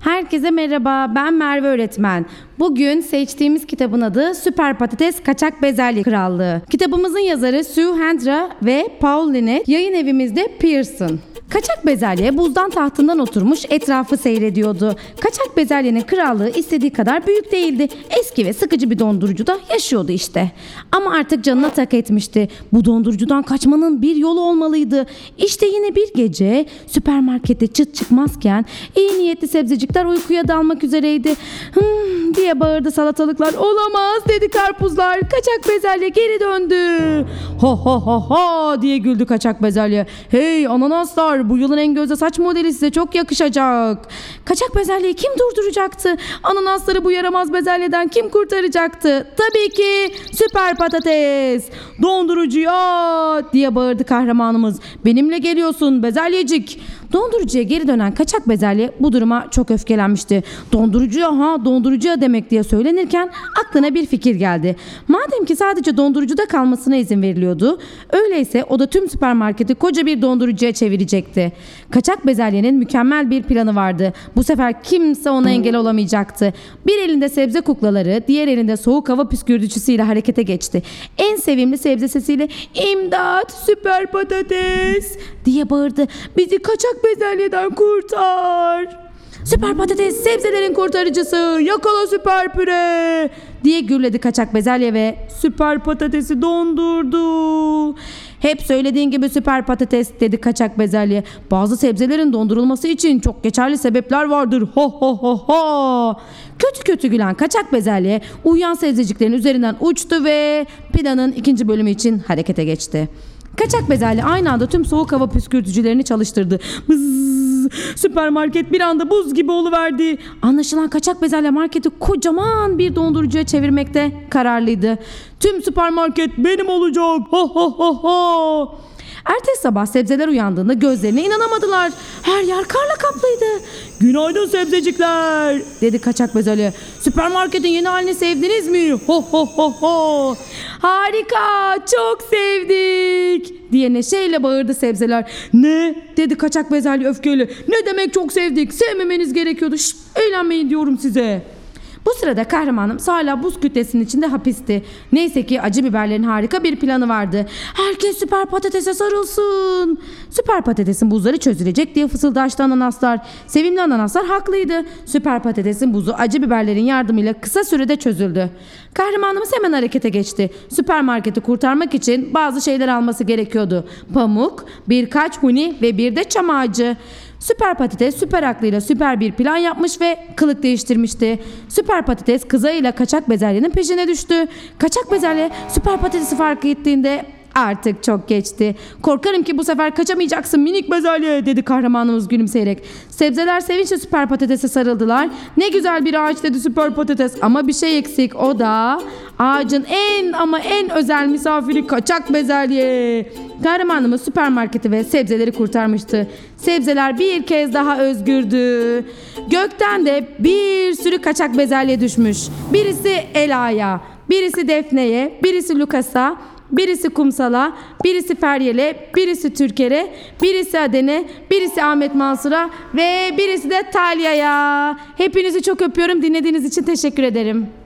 Herkese merhaba, ben Merve Öğretmen. Bugün seçtiğimiz kitabın adı Süper Patates Kaçak Bezelye Krallığı. Kitabımızın yazarı Sue Hendra ve Paul Linet, yayın evimizde Pearson. Kaçak bezelye buzdan tahtından oturmuş etrafı seyrediyordu. Kaçak bezelyenin krallığı istediği kadar büyük değildi. Eski ve sıkıcı bir dondurucuda yaşıyordu işte. Ama artık canına tak etmişti. Bu dondurucudan kaçmanın bir yolu olmalıydı. İşte yine bir gece süpermarkette çıt çıkmazken iyi niyetli sebzecikler uykuya dalmak üzereydi. Hım diye bağırdı salatalıklar. Olamaz dedi karpuzlar. Kaçak bezelye geri döndü. Ha ha ha ha diye güldü kaçak bezelye. Hey ananaslar bu yılın en gözde saç modeli size çok yakışacak. Kaçak bezelyeyi kim durduracaktı? Ananasları bu yaramaz bezelyeden kim kurtaracaktı? Tabii ki süper patates. Dondurucuya diye bağırdı kahramanımız. Benimle geliyorsun bezelyecik. Dondurucuya geri dönen kaçak bezelye bu duruma çok öfkelenmişti. Dondurucuya ha dondurucuya demek diye söylenirken aklına bir fikir geldi. Madem ki sadece dondurucuda kalmasına izin veriliyordu, öyleyse o da tüm süpermarketi koca bir dondurucuya çevirecekti. Kaçak bezelyenin mükemmel bir planı vardı. Bu sefer kimse ona engel olamayacaktı. Bir elinde sebze kuklaları, diğer elinde soğuk hava püskürtücüsüyle harekete geçti. En sevimli sebze sesiyle "İmdat, süper patates!" diye bağırdı. "Bizi kaçak bezelyeden kurtar!" Süper patates sebzelerin kurtarıcısı yakala süper püre diye gürledi kaçak bezelye ve süper patatesi dondurdu. Hep söylediğin gibi süper patates dedi kaçak bezelye. Bazı sebzelerin dondurulması için çok geçerli sebepler vardır. Ho ho ho ho. Kötü kötü gülen kaçak bezelye uyuyan sebzeciklerin üzerinden uçtu ve planın ikinci bölümü için harekete geçti. Kaçak bezelye aynı anda tüm soğuk hava püskürtücülerini çalıştırdı. Bızz, süpermarket bir anda buz gibi oluverdi. Anlaşılan kaçak bezelye marketi kocaman bir dondurucuya çevirmekte kararlıydı. Tüm süpermarket benim olacak. Ha ha ha ha. Ertesi sabah sebzeler uyandığında gözlerine inanamadılar. Her yer karla kaplıydı. Günaydın sebzecikler dedi kaçak bezelye. Süpermarketin yeni halini sevdiniz mi? Ho ho ho ho. Harika çok sevdik diye neşeyle bağırdı sebzeler. Ne dedi kaçak bezelye öfkeyle. Ne demek çok sevdik sevmemeniz gerekiyordu. Şşt, eğlenmeyin diyorum size. Bu sırada kahramanımız hala buz kütlesinin içinde hapisti. Neyse ki acı biberlerin harika bir planı vardı. Herkes süper patatese sarılsın. Süper patatesin buzları çözülecek diye fısıldaştı ananaslar. Sevimli ananaslar haklıydı. Süper patatesin buzu acı biberlerin yardımıyla kısa sürede çözüldü. Kahramanımız hemen harekete geçti. Süpermarketi kurtarmak için bazı şeyler alması gerekiyordu. Pamuk, birkaç huni ve bir de çam ağacı. Süper patates süper aklıyla süper bir plan yapmış ve kılık değiştirmişti. Süper patates kızağıyla kaçak bezelyenin peşine düştü. Kaçak bezelye süper patatesi fark ettiğinde Artık çok geçti. Korkarım ki bu sefer kaçamayacaksın minik bezelye dedi kahramanımız gülümseyerek. Sebzeler sevinçle süper patatese sarıldılar. Ne güzel bir ağaç dedi süper patates ama bir şey eksik o da ağacın en ama en özel misafiri kaçak bezelye. Kahramanımız süpermarketi ve sebzeleri kurtarmıştı. Sebzeler bir kez daha özgürdü. Gökten de bir sürü kaçak bezelye düşmüş. Birisi Ela'ya, birisi Defne'ye, birisi Lukas'a, Birisi Kumsal'a, birisi Feryal'e, birisi Türker'e, birisi Aden'e, birisi Ahmet Mansur'a ve birisi de Talya'ya. Hepinizi çok öpüyorum. Dinlediğiniz için teşekkür ederim.